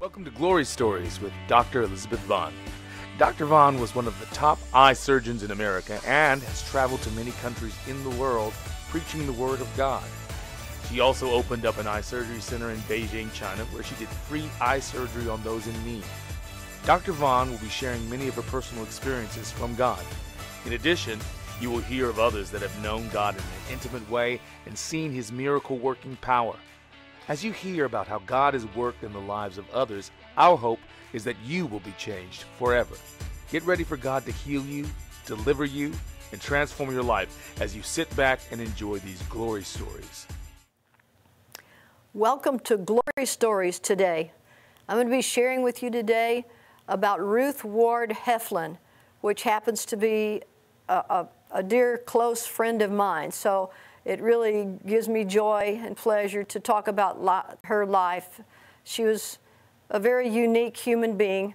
Welcome to Glory Stories with Dr. Elizabeth Vaughn. Dr. Vaughn was one of the top eye surgeons in America and has traveled to many countries in the world preaching the Word of God. She also opened up an eye surgery center in Beijing, China, where she did free eye surgery on those in need. Dr. Vaughn will be sharing many of her personal experiences from God. In addition, you will hear of others that have known God in an intimate way and seen His miracle working power. As you hear about how God has worked in the lives of others, our hope is that you will be changed forever. Get ready for God to heal you, deliver you, and transform your life as you sit back and enjoy these glory stories. Welcome to Glory Stories today. I'm going to be sharing with you today about Ruth Ward Heflin, which happens to be a, a, a dear close friend of mine. So it really gives me joy and pleasure to talk about li- her life. She was a very unique human being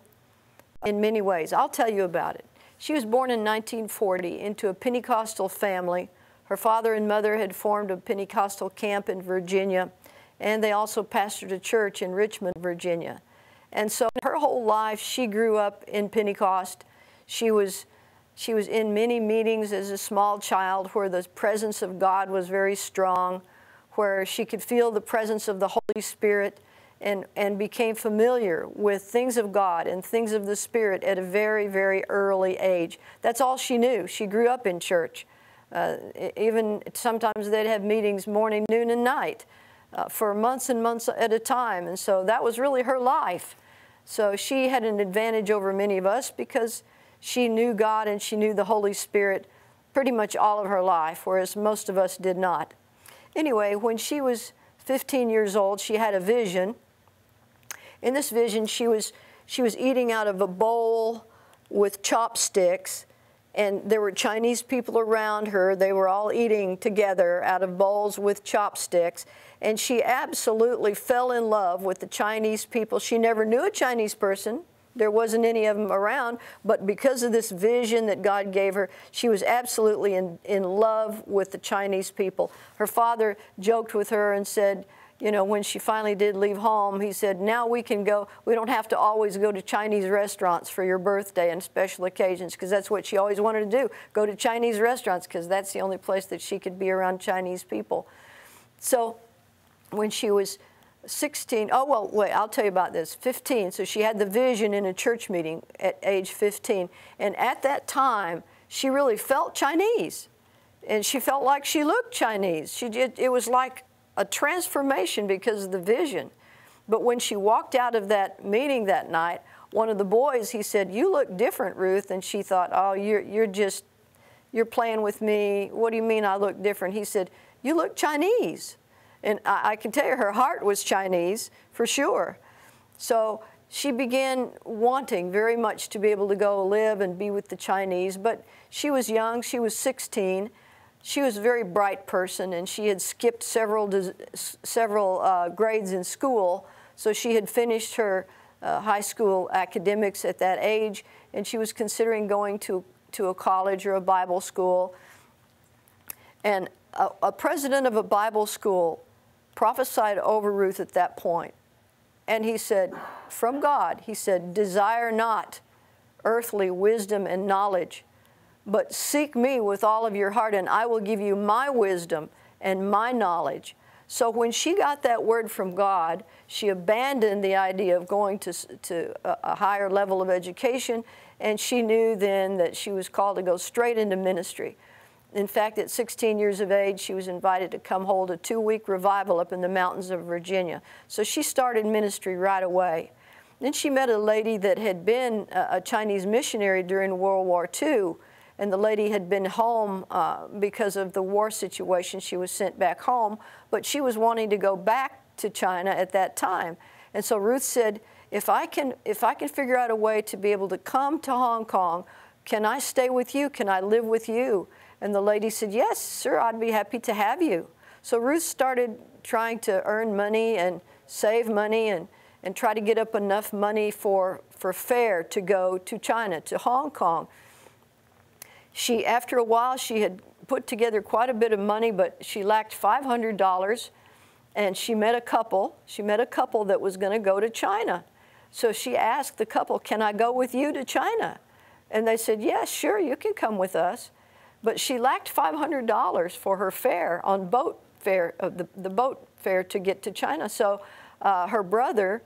in many ways. I'll tell you about it. She was born in 1940 into a Pentecostal family. Her father and mother had formed a Pentecostal camp in Virginia, and they also pastored a church in Richmond, Virginia. And so her whole life, she grew up in Pentecost. She was she was in many meetings as a small child where the presence of God was very strong, where she could feel the presence of the Holy Spirit and, and became familiar with things of God and things of the Spirit at a very, very early age. That's all she knew. She grew up in church. Uh, even sometimes they'd have meetings morning, noon, and night uh, for months and months at a time. And so that was really her life. So she had an advantage over many of us because she knew God and she knew the Holy Spirit pretty much all of her life, whereas most of us did not. Anyway, when she was 15 years old, she had a vision. In this vision, she was, she was eating out of a bowl with chopsticks, and there were Chinese people around her. They were all eating together out of bowls with chopsticks, and she absolutely fell in love with the Chinese people. She never knew a Chinese person. There wasn't any of them around, but because of this vision that God gave her, she was absolutely in, in love with the Chinese people. Her father joked with her and said, you know, when she finally did leave home, he said, now we can go, we don't have to always go to Chinese restaurants for your birthday and special occasions, because that's what she always wanted to do, go to Chinese restaurants, because that's the only place that she could be around Chinese people. So when she was 16, oh, well, wait, I'll tell you about this. 15, so she had the vision in a church meeting at age 15. And at that time, she really felt Chinese. And she felt like she looked Chinese. She did, it was like a transformation because of the vision. But when she walked out of that meeting that night, one of the boys, he said, You look different, Ruth. And she thought, Oh, you're, you're just, you're playing with me. What do you mean I look different? He said, You look Chinese. And I, I can tell you her heart was Chinese for sure. So she began wanting very much to be able to go live and be with the Chinese, but she was young, she was 16. She was a very bright person, and she had skipped several, several uh, grades in school, so she had finished her uh, high school academics at that age, and she was considering going to, to a college or a Bible school. And a, a president of a Bible school prophesied over Ruth at that point. And he said, from God, he said, desire not earthly wisdom and knowledge, but seek me with all of your heart, and I will give you my wisdom and my knowledge. So when she got that word from God, she abandoned the idea of going to, to a higher level of education, and she knew then that she was called to go straight into ministry. In fact, at 16 years of age, she was invited to come hold a two week revival up in the mountains of Virginia. So she started ministry right away. Then she met a lady that had been a Chinese missionary during World War II, and the lady had been home uh, because of the war situation. She was sent back home, but she was wanting to go back to China at that time. And so Ruth said, if I can, if I can figure out a way to be able to come to Hong Kong, can I stay with you? Can I live with you? And the lady said, Yes, sir, I'd be happy to have you. So Ruth started trying to earn money and save money and, and try to get up enough money for, for fare to go to China, to Hong Kong. She, after a while, she had put together quite a bit of money, but she lacked $500 and she met a couple. She met a couple that was going to go to China. So she asked the couple, Can I go with you to China? And they said, Yes, sure, you can come with us. But she lacked $500 for her fare on boat fare, uh, the, the boat fare to get to China. So uh, her brother,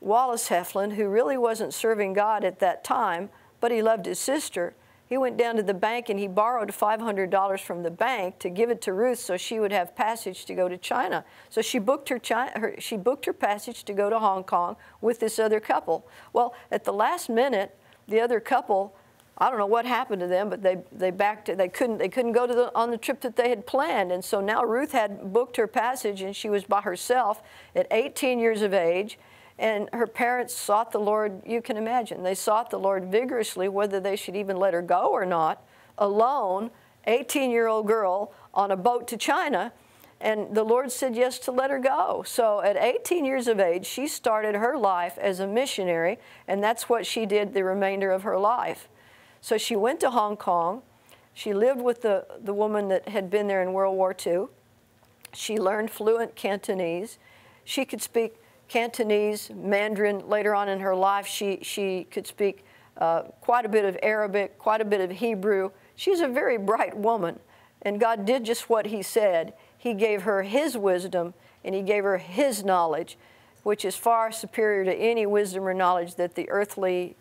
Wallace Heflin, who really wasn't serving God at that time, but he loved his sister, he went down to the bank and he borrowed $500 from the bank to give it to Ruth so she would have passage to go to China. So she booked her, China, her, she booked her passage to go to Hong Kong with this other couple. Well, at the last minute, the other couple, I don't know what happened to them, but they, they backed, they couldn't, they couldn't go to the, on the trip that they had planned. And so now Ruth had booked her passage and she was by herself at 18 years of age. And her parents sought the Lord, you can imagine, they sought the Lord vigorously whether they should even let her go or not, alone, 18 year old girl on a boat to China. And the Lord said yes to let her go. So at 18 years of age, she started her life as a missionary, and that's what she did the remainder of her life. So she went to Hong Kong. She lived with the, the woman that had been there in World War II. She learned fluent Cantonese. She could speak Cantonese, Mandarin. Later on in her life, she, she could speak uh, quite a bit of Arabic, quite a bit of Hebrew. She's a very bright woman, and God did just what He said. He gave her His wisdom and He gave her His knowledge, which is far superior to any wisdom or knowledge that the earthly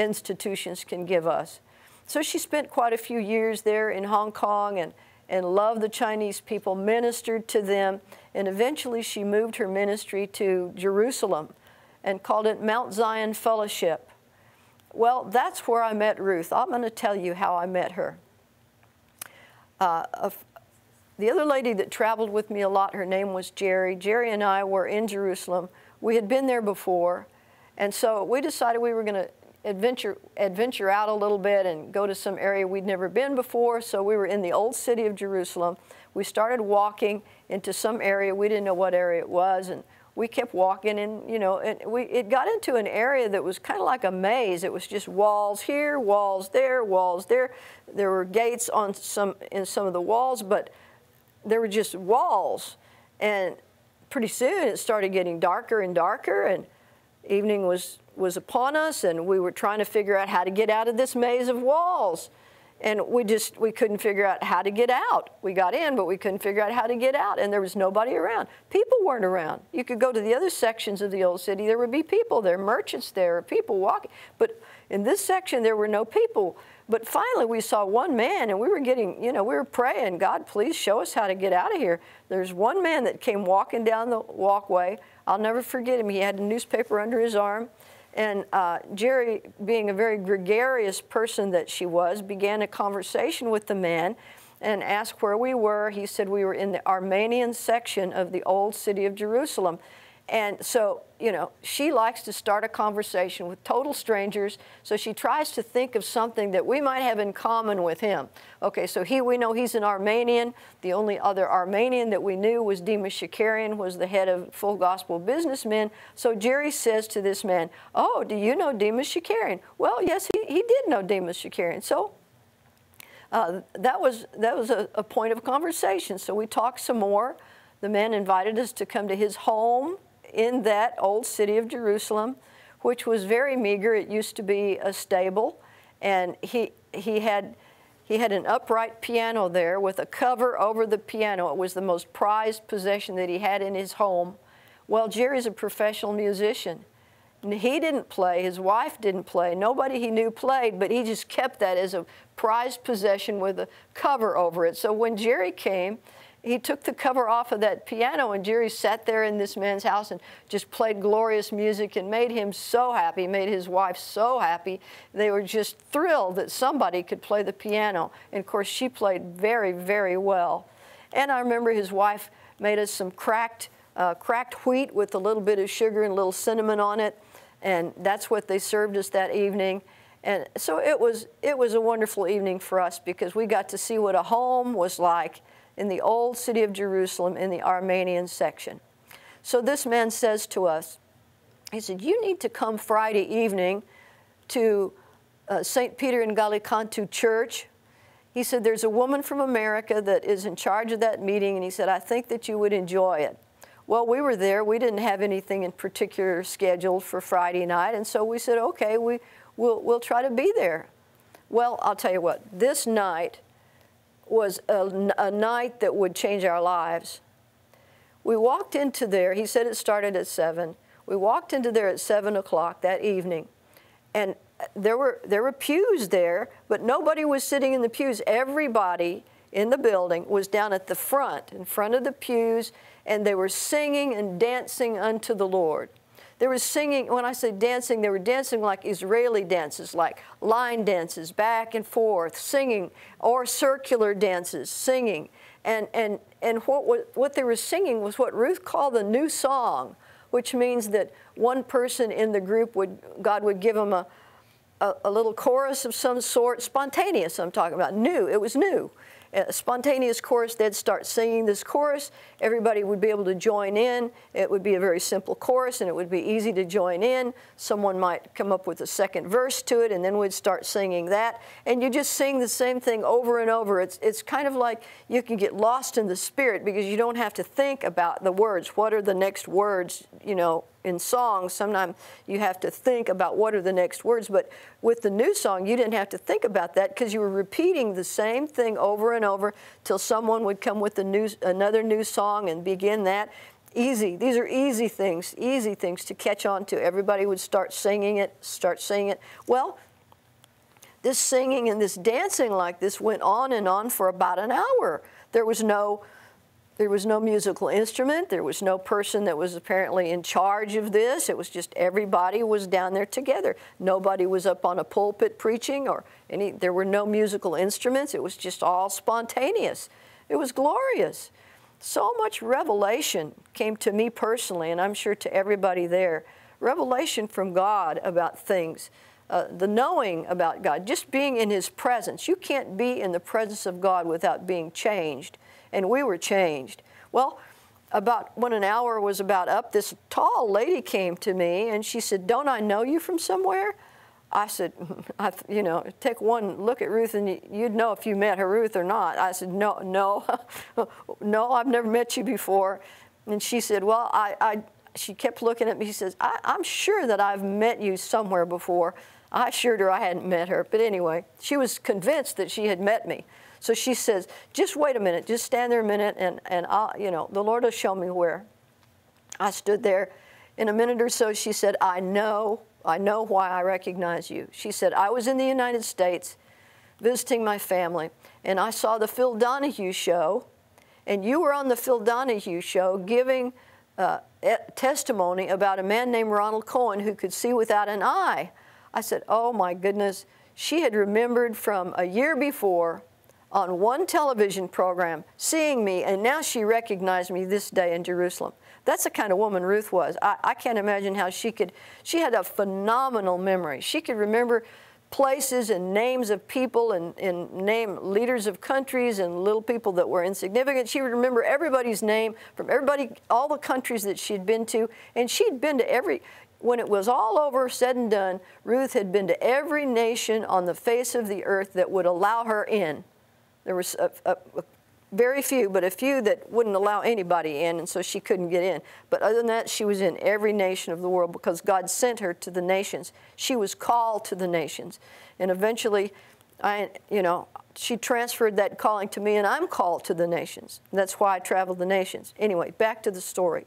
institutions can give us. So she spent quite a few years there in Hong Kong and, and loved the Chinese people, ministered to them, and eventually she moved her ministry to Jerusalem and called it Mount Zion Fellowship. Well, that's where I met Ruth. I'm going to tell you how I met her. Uh, the other lady that traveled with me a lot, her name was Jerry. Jerry and I were in Jerusalem. We had been there before, and so we decided we were going to adventure adventure out a little bit and go to some area we'd never been before. So we were in the old city of Jerusalem. We started walking into some area. We didn't know what area it was, and we kept walking, and you know, and we it got into an area that was kind of like a maze. It was just walls here, walls there, walls there. There were gates on some in some of the walls, but there were just walls, and pretty soon it started getting darker and darker, and evening was was upon us, and we were trying to figure out how to get out of this maze of walls. And we just we couldn't figure out how to get out. We got in but we couldn't figure out how to get out and there was nobody around. People weren't around. You could go to the other sections of the old city there would be people there merchants there people walking. But in this section there were no people. But finally we saw one man and we were getting you know we were praying god please show us how to get out of here. There's one man that came walking down the walkway. I'll never forget him. He had a newspaper under his arm and uh, Jerry, being a very gregarious person that she was, began a conversation with the man and asked where we were. He said we were in the Armenian section of the old city of Jerusalem. And so, you know, she likes to start a conversation with total strangers. So she tries to think of something that we might have in common with him. Okay, so he, we know he's an Armenian. The only other Armenian that we knew was Demos Shakarian, was the head of Full Gospel Businessmen. So Jerry says to this man, "Oh, do you know Demos Shakarian?" Well, yes, he, he did know Demos Shakarian. So uh, that was that was a, a point of conversation. So we talked some more. The man invited us to come to his home in that old city of Jerusalem, which was very meager. It used to be a stable, and he, he, had, he had an upright piano there with a cover over the piano. It was the most prized possession that he had in his home. Well, Jerry's a professional musician. He didn't play, his wife didn't play, nobody he knew played, but he just kept that as a prized possession with a cover over it. So when Jerry came, he took the cover off of that piano and Jerry sat there in this man's house and just played glorious music and made him so happy, made his wife so happy. They were just thrilled that somebody could play the piano. And of course, she played very, very well. And I remember his wife made us some cracked, uh, cracked wheat with a little bit of sugar and a little cinnamon on it. And that's what they served us that evening. And so it was, it was a wonderful evening for us because we got to see what a home was like in the old city of Jerusalem in the Armenian section. So this man says to us, he said, You need to come Friday evening to uh, St. Peter in Gallicantu Church. He said, There's a woman from America that is in charge of that meeting, and he said, I think that you would enjoy it. Well, we were there. We didn't have anything in particular scheduled for Friday night, and so we said, okay, we, we'll, we'll try to be there. Well, I'll tell you what, this night was a, a night that would change our lives. We walked into there, he said it started at 7. We walked into there at 7 o'clock that evening, and uh, there were, there were pews there, but nobody was sitting in the pews. Everybody in the building was down at the front, in front of the pews, and they were singing and dancing unto the Lord. They were singing, when I say dancing, they were dancing like Israeli dances, like line dances, back and forth, singing, or circular dances, singing. And, and, and what, what they were singing was what Ruth called the new song, which means that one person in the group would, God would give them a, a, a little chorus of some sort, spontaneous, I'm talking about, new, it was new a spontaneous chorus, they'd start singing this chorus. Everybody would be able to join in. It would be a very simple chorus and it would be easy to join in. Someone might come up with a second verse to it and then we'd start singing that. And you just sing the same thing over and over. It's, it's kind of like you can get lost in the spirit because you don't have to think about the words. What are the next words, you know, in songs, sometimes you have to think about what are the next words. But with the new song, you didn't have to think about that because you were repeating the same thing over and over till someone would come with a new, another new song and begin that. Easy. These are easy things, easy things to catch on to. Everybody would start singing it, start singing it. Well, this singing and this dancing like this went on and on for about an hour. There was no there was no musical instrument. There was no person that was apparently in charge of this. It was just everybody was down there together. Nobody was up on a pulpit preaching or any, there were no musical instruments. It was just all spontaneous. It was glorious. So much revelation came to me personally, and I'm sure to everybody there. Revelation from God about things. Uh, the knowing about God, just being in His presence. You can't be in the presence of God without being changed and we were changed. Well, about when an hour was about up, this tall lady came to me and she said, Don't I know you from somewhere? I said, I, you know, take one look at Ruth and you'd know if you met her, Ruth, or not. I said, No, no, no, I've never met you before. And she said, Well, I, I she kept looking at me. She says, I, I'm sure that I've met you somewhere before. I assured her I hadn't met her. But anyway, she was convinced that she had met me. So she says, just wait a minute, just stand there a minute, and, and I'll, you know, the Lord will show me where. I stood there. In a minute or so, she said, I know, I know why I recognize you. She said, I was in the United States visiting my family, and I saw the Phil Donahue show, and you were on the Phil Donahue show giving uh, testimony about a man named Ronald Cohen who could see without an eye. I said, Oh my goodness. She had remembered from a year before on one television program seeing me, and now she recognized me this day in Jerusalem. That's the kind of woman Ruth was. I, I can't imagine how she could, she had a phenomenal memory. She could remember places and names of people and, and, name leaders of countries and little people that were insignificant. She would remember everybody's name from everybody, all the countries that she'd been to. And she'd been to every, when it was all over, said and done, Ruth had been to every nation on the face of the earth that would allow her in. There was a, a, a very few, but a few that wouldn't allow anybody in, and so she couldn't get in. But other than that, she was in every nation of the world because God sent her to the nations. She was called to the nations. And eventually, I, you know, she transferred that calling to me, and I'm called to the nations. That's why I traveled the nations. Anyway, back to the story.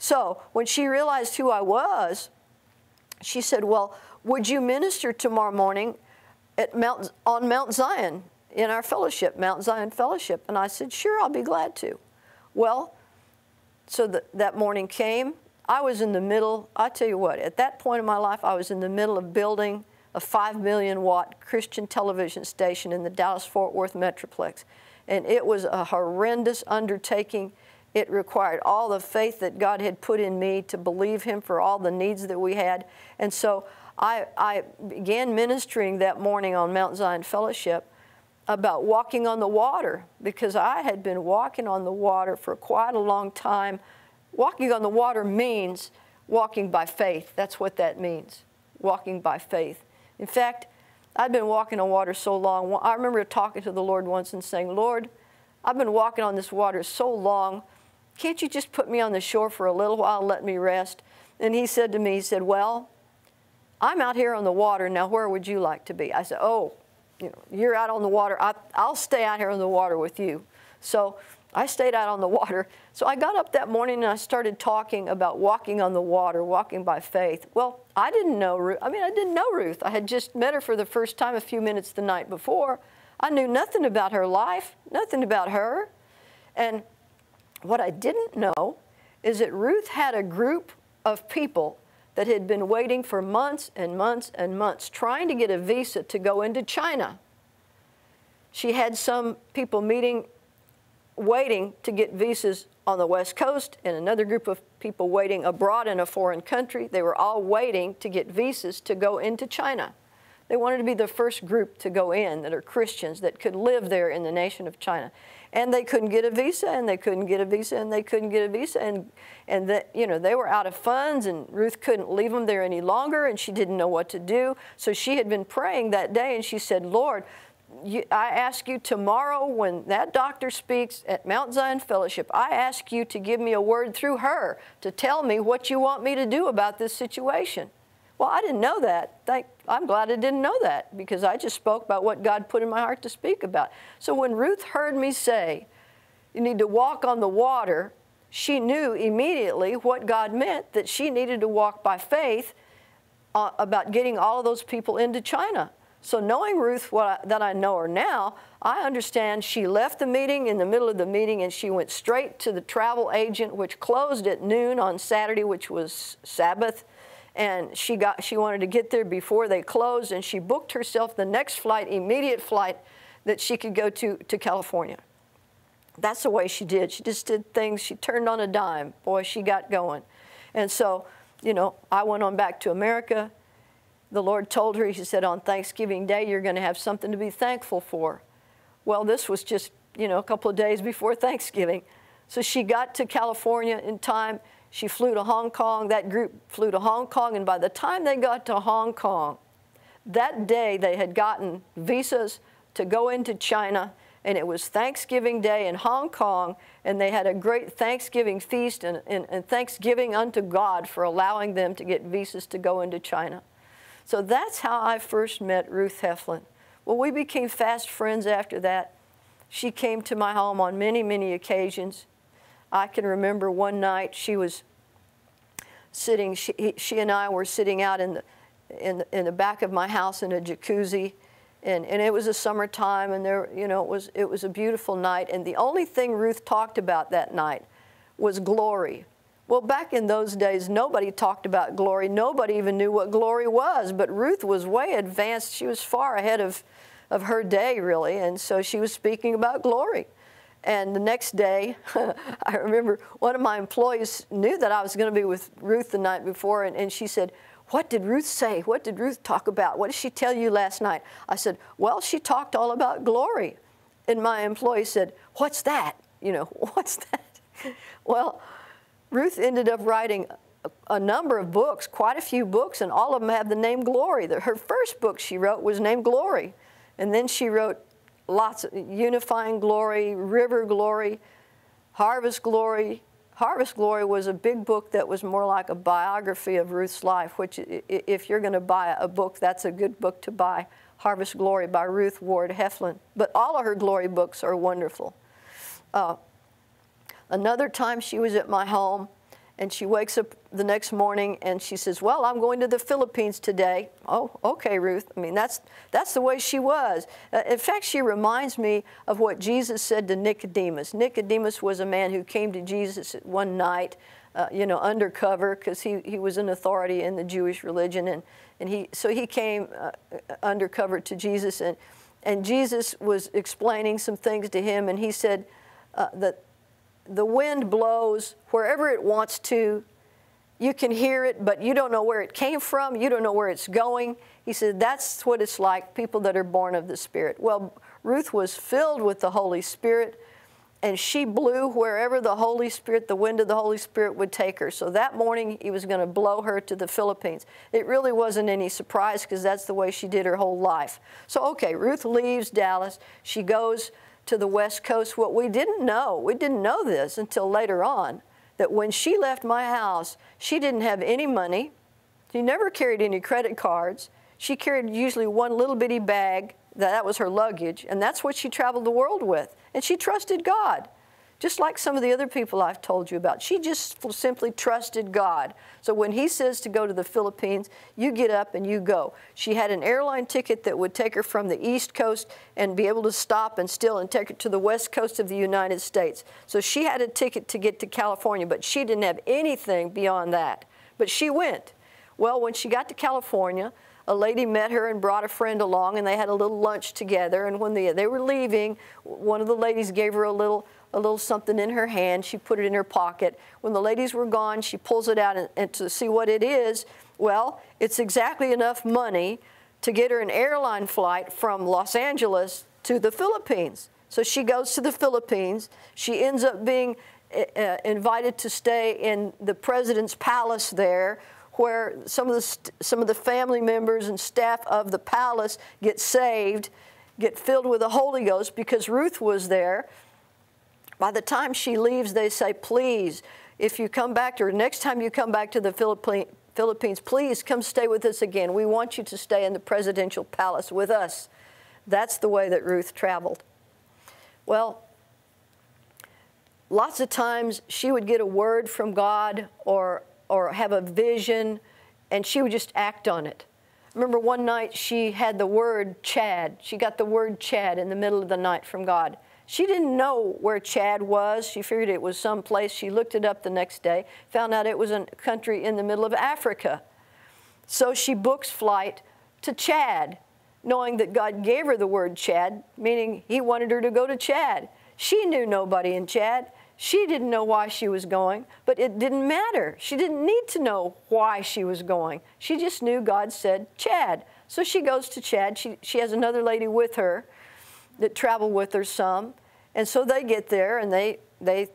So when she realized who I was, she said, Well, would you minister tomorrow morning at Mount, on Mount Zion in our fellowship, Mount Zion Fellowship. And I said, Sure, I'll be glad to. Well, so the, that morning came. I was in the middle, I tell you what, at that point in my life, I was in the middle of building a 5 million watt Christian television station in the Dallas Fort Worth Metroplex. And it was a horrendous undertaking. It required all the faith that God had put in me to believe Him for all the needs that we had. And so I, I began ministering that morning on Mount Zion Fellowship about walking on the water because I had been walking on the water for quite a long time. Walking on the water means walking by faith. That's what that means, walking by faith. In fact, I'd been walking on water so long. I remember talking to the Lord once and saying, Lord, I've been walking on this water so long, Can't you just put me on the shore for a little while, let me rest? And he said to me, He said, Well, I'm out here on the water. Now, where would you like to be? I said, Oh, you know, you're out on the water. I, I'll stay out here on the water with you. So I stayed out on the water. So I got up that morning and I started talking about walking on the water, walking by faith. Well, I didn't know Ruth. I mean, I didn't know Ruth. I had just met her for the first time a few minutes the night before. I knew nothing about her life, nothing about her. And what I didn't know is that Ruth had a group of people that had been waiting for months and months and months trying to get a visa to go into China. She had some people meeting, waiting to get visas on the West Coast, and another group of people waiting abroad in a foreign country. They were all waiting to get visas to go into China. They wanted to be the first group to go in that are Christians that could live there in the nation of China and they couldn't get a visa and they couldn't get a visa and they couldn't get a visa and and that you know they were out of funds and Ruth couldn't leave them there any longer and she didn't know what to do so she had been praying that day and she said Lord you, I ask you tomorrow when that doctor speaks at Mount Zion Fellowship, I ask you to give me a word through her to tell me what you want me to do about this situation. Well, I didn't know that. Thank, I'm glad I didn't know that because I just spoke about what God put in my heart to speak about. So when Ruth heard me say, you need to walk on the water, she knew immediately what God meant that she needed to walk by faith uh, about getting all of those people into China. So knowing Ruth I, that I know her now, I understand she left the meeting in the middle of the meeting and she went straight to the travel agent, which closed at noon on Saturday, which was Sabbath and she got she wanted to get there before they closed and she booked herself the next flight immediate flight that she could go to to california. That's the way she did. She just did things. She turned on a dime. Boy she got going. And so you know i went on back to america. The lord told her he said on thanksgiving day you're going to have something to be thankful for. Well this was just you know a couple of days before thanksgiving. So she got to california in time she flew to Hong Kong. That group flew to Hong Kong, and by the time they got to Hong Kong, that day they had gotten visas to go into China, and it was Thanksgiving Day in Hong Kong, and they had a great Thanksgiving feast and, and, and Thanksgiving unto God for allowing them to get visas to go into China. So that's how I first met Ruth Heflin. Well, we became fast friends after that. She came to my home on many, many occasions. I can remember one night she was sitting, she, she and I were sitting out in the, in, in the back of my house in a jacuzzi. And, and it was a summertime and there, you know, it was, it was a beautiful night. And the only thing Ruth talked about that night was glory. Well, back in those days, nobody talked about glory. Nobody even knew what glory was. But Ruth was way advanced. She was far ahead of, of her day, really. And so she was speaking about glory. And the next day, I remember one of my employees knew that I was going to be with Ruth the night before, and, and she said, what did Ruth say? What did Ruth talk about? What did she tell you last night? I said, Well, she talked all about glory. And my employee said, What's that? You know, what's that? well, Ruth ended up writing a, a, number of books, quite a few books, and all of them have the name Glory. The, her first book she wrote was named Glory. And then she wrote lots of unifying glory, river glory, harvest glory. Harvest Glory was a big book that was more like a biography of Ruth's life, which, if you're going to buy a book, that's a good book to buy. Harvest Glory by Ruth Ward Heflin. But all of her glory books are wonderful. Uh, another time she was at my home, and she wakes up the next morning and she says, Well, I'm going to the Philippines today. Oh, okay, Ruth. I mean, that's, that's the way she was. Uh, in fact, she reminds me of what Jesus said to Nicodemus. Nicodemus was a man who came to Jesus one night, uh, you know, undercover because he, he was an authority in the Jewish religion. And, and he, so he came uh, undercover to Jesus. And, and Jesus was explaining some things to him. And he said uh, that the wind blows wherever it wants to. You can hear it, but you don't know where it came from. You don't know where it's going. He said, That's what it's like, people that are born of the Spirit. Well, Ruth was filled with the Holy Spirit, and she blew wherever the Holy Spirit, the wind of the Holy Spirit would take her. So that morning, he was going to blow her to the Philippines. It really wasn't any surprise because that's the way she did her whole life. So, okay, Ruth leaves Dallas. She goes to the West Coast. What we didn't know, we didn't know this until later on, that when she left my house, she didn't have any money. She never carried any credit cards. She carried usually one little bitty bag. That was her luggage, and that's what she traveled the world with. And she trusted God just like some of the other people I've told you about. She just simply trusted God. So when he says to go to the Philippines, you get up and you go. She had an airline ticket that would take her from the East Coast and be able to stop and still and take her to the West Coast of the United States. So she had a ticket to get to California, but she didn't have anything beyond that. But she went. Well, when she got to California, a lady met her and brought a friend along, and they had a little lunch together. And when they, they were leaving, one of the ladies gave her a little a little something in her hand. She put it in her pocket. When the ladies were gone, she pulls it out and, and to see what it is. Well, it's exactly enough money to get her an airline flight from Los Angeles to the Philippines. So she goes to the Philippines. She ends up being uh, invited to stay in the president's palace there, where some of the some of the family members and staff of the palace get saved, get filled with the Holy Ghost because Ruth was there. By the time she leaves, they say, please, if you come back to her, next time you come back to the Philippines, please come stay with us again. We want you to stay in the presidential palace with us. That's the way that Ruth traveled. Well, lots of times she would get a word from God or, or have a vision, and she would just act on it. Remember one night she had the word Chad. She got the word Chad in the middle of the night from God. She didn't know where Chad was. She figured it was someplace. She looked it up the next day, found out it was a country in the middle of Africa. So she books flight to Chad, knowing that God gave her the word Chad, meaning He wanted her to go to Chad. She knew nobody in Chad. She didn't know why she was going, but it didn't matter. She didn't need to know why she was going. She just knew God said Chad. So she goes to Chad. She, she has another lady with her that travel with her some. And so they get there and they, they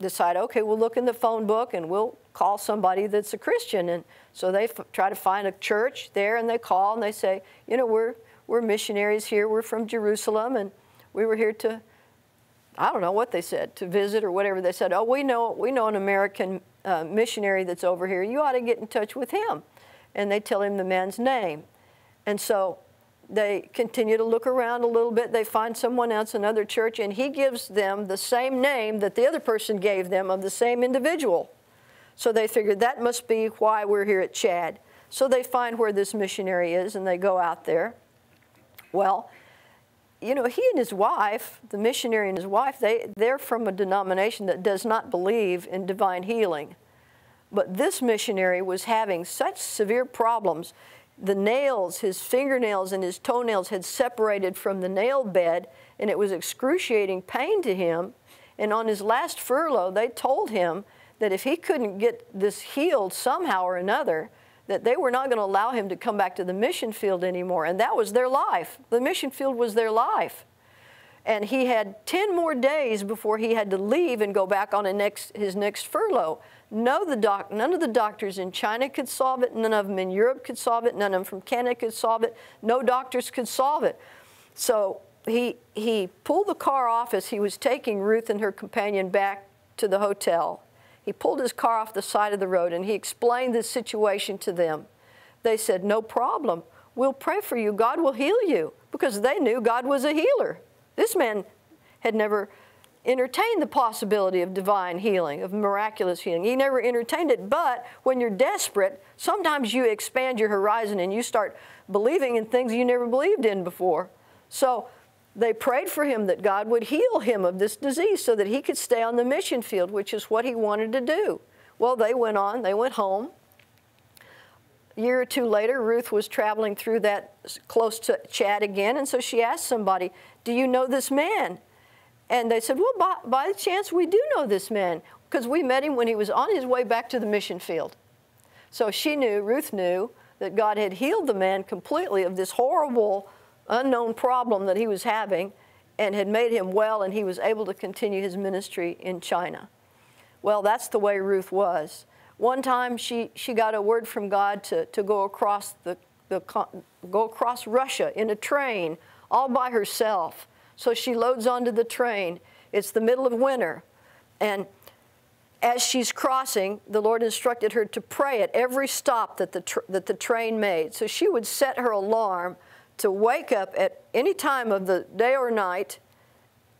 decide, okay, we'll look in the phone book and we'll call somebody that's a Christian. And so they try to find a church there and they call and they say, you know, we're, we're missionaries here. We're from Jerusalem and we were here to, I don't know what they said, to visit or whatever. They said, oh, we know, we know an American uh, missionary that's over here. You ought to get in touch with him. And they tell him the man's name. And so they continue to look around a little bit. They find someone else, another church, and he gives them the same name that the other person gave them of the same individual. So they figured that must be why we're here at Chad. So they find where this missionary is and they go out there. Well, you know, he and his wife, the missionary and his wife, they, they're from a denomination that does not believe in divine healing. But this missionary was having such severe problems the nails, his fingernails and his toenails had separated from the nail bed, and it was excruciating pain to him. And on his last furlough, they told him that if he couldn't get this healed somehow or another, that they were not going to allow him to come back to the mission field anymore. And that was their life. The mission field was their life. And he had 10 more days before he had to leave and go back on next, his next furlough. No, the doc, none of the doctors in China could solve it. None of them in Europe could solve it. None of them from Canada could solve it. No doctors could solve it. So he, he pulled the car off as he was taking Ruth and her companion back to the hotel. He pulled his car off the side of the road and he explained the situation to them. They said, No problem. We'll pray for you. God will heal you because they knew God was a healer. This man had never entertained the possibility of divine healing, of miraculous healing. He never entertained it, but when you're desperate, sometimes you expand your horizon and you start believing in things you never believed in before. So they prayed for him that God would heal him of this disease so that he could stay on the mission field, which is what he wanted to do. Well, they went on, they went home. A year or two later, Ruth was traveling through that close to Chad again, and so she asked somebody, Do you know this man? And they said, Well, by, by chance, we do know this man because we met him when he was on his way back to the mission field. So she knew, Ruth knew, that God had healed the man completely of this horrible, unknown problem that he was having and had made him well, and he was able to continue his ministry in China. Well, that's the way Ruth was. One time she, she got a word from God to, to go across the, the go across Russia in a train all by herself So she loads onto the train. It's the middle of winter. And as she's crossing, the Lord instructed her to pray at every stop that the, that the train made. So she would set her alarm to wake up at any time of the day or night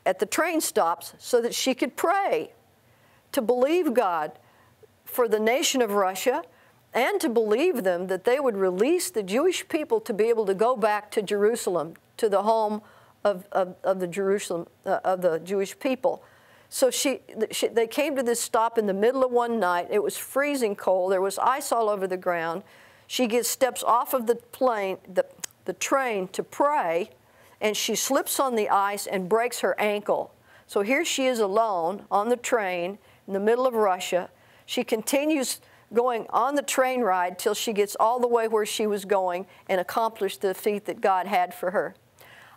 at the train stops so that she could pray, to believe God for the nation of Russia, and to believe them that they would release the Jewish people to be able to go back to Jerusalem, to the home of, of, of the Jerusalem, uh, of the Jewish people. So she, she, they came to this stop in the middle of one night. It was freezing cold. There was ice all over the ground. She gets steps off of the plane, the, the train to pray, and she slips on the ice and breaks her ankle. So here she is alone on the train in the middle of Russia. She continues going on the train ride till she gets all the way where she was going and accomplished the feat that God had for her.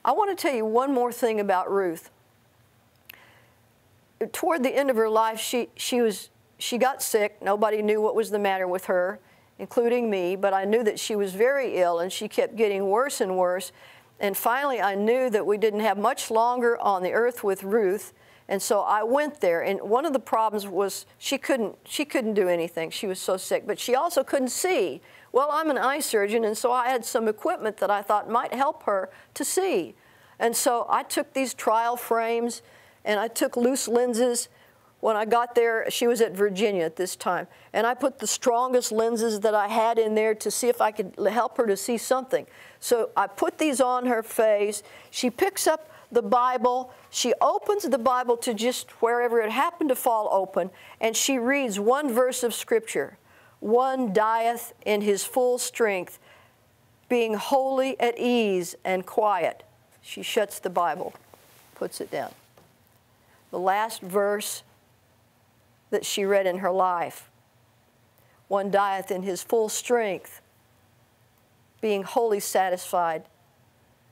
I want to tell you one more thing about Ruth toward the end of her life, she, she, was, she got sick. Nobody knew what was the matter with her, including me, but I knew that she was very ill and she kept getting worse and worse. And finally, I knew that we didn't have much longer on the earth with Ruth. And so I went there, and one of the problems was she couldn't, she couldn't do anything. She was so sick, but she also couldn't see. Well, I'm an eye surgeon, and so I had some equipment that I thought might help her to see. And so I took these trial frames and I took loose lenses. When I got there, she was at Virginia at this time, and I put the strongest lenses that I had in there to see if I could help her to see something. So I put these on her face. She picks up the Bible. She opens the Bible to just wherever it happened to fall open, and she reads one verse of Scripture One dieth in his full strength, being wholly at ease and quiet. She shuts the Bible, puts it down the last verse that she read in her life. One dieth in his full strength, being wholly satisfied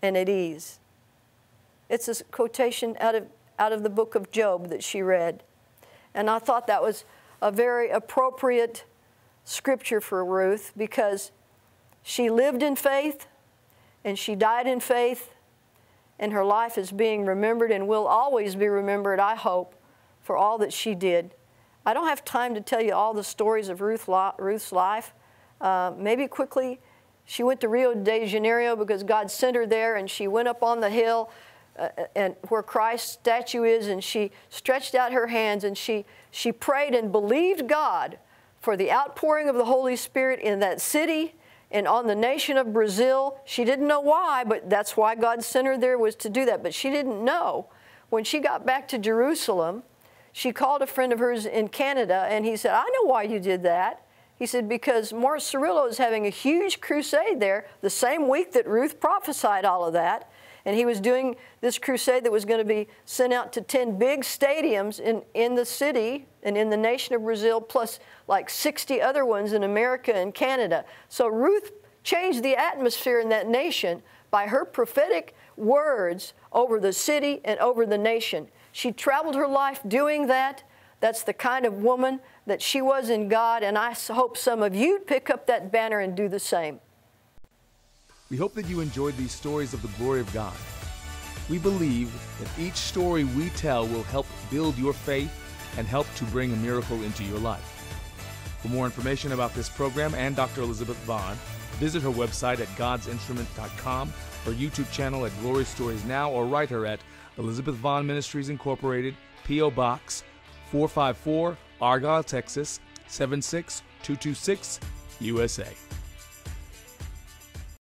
and at ease. It's a quotation out of, out of the book of Job that she read. And I thought that was a very appropriate scripture for Ruth because she lived in faith and she died in faith and her life is being remembered and will always be remembered, I hope, for all that she did. I don't have time to tell you all the stories of Ruth, Ruth's life. Uh, maybe quickly, she went to Rio de Janeiro because God sent her there, and she went up on the hill uh, and where Christ's statue is, and she stretched out her hands and she she prayed and believed God for the outpouring of the Holy Spirit in that city and on the nation of Brazil. She didn't know why, but that's why God sent her there was to do that. But she didn't know. When she got back to Jerusalem, she called a friend of hers in Canada and he said, I know why you did that. He said, because Morris Cerullo is having a huge crusade there the same week that Ruth prophesied all of that. And he was doing this crusade that was going to be sent out to 10 big stadiums in, in the city and in the nation of Brazil, plus like 60 other ones in America and Canada. So Ruth changed the atmosphere in that nation by her prophetic words over the city and over the nation. She traveled her life doing that. That's the kind of woman that she was in God, and I hope some of you pick up that banner and do the same. We hope that you enjoyed these stories of the glory of God. We believe that each story we tell will help build your faith and help to bring a miracle into your life. For more information about this program and Dr. Elizabeth Vaughn, visit her website at godsinstrument.com, her YouTube channel at Glory Stories Now, or write her at Elizabeth Vaughn Ministries Incorporated, P.O. Box 454, Argyle, Texas 76226, USA.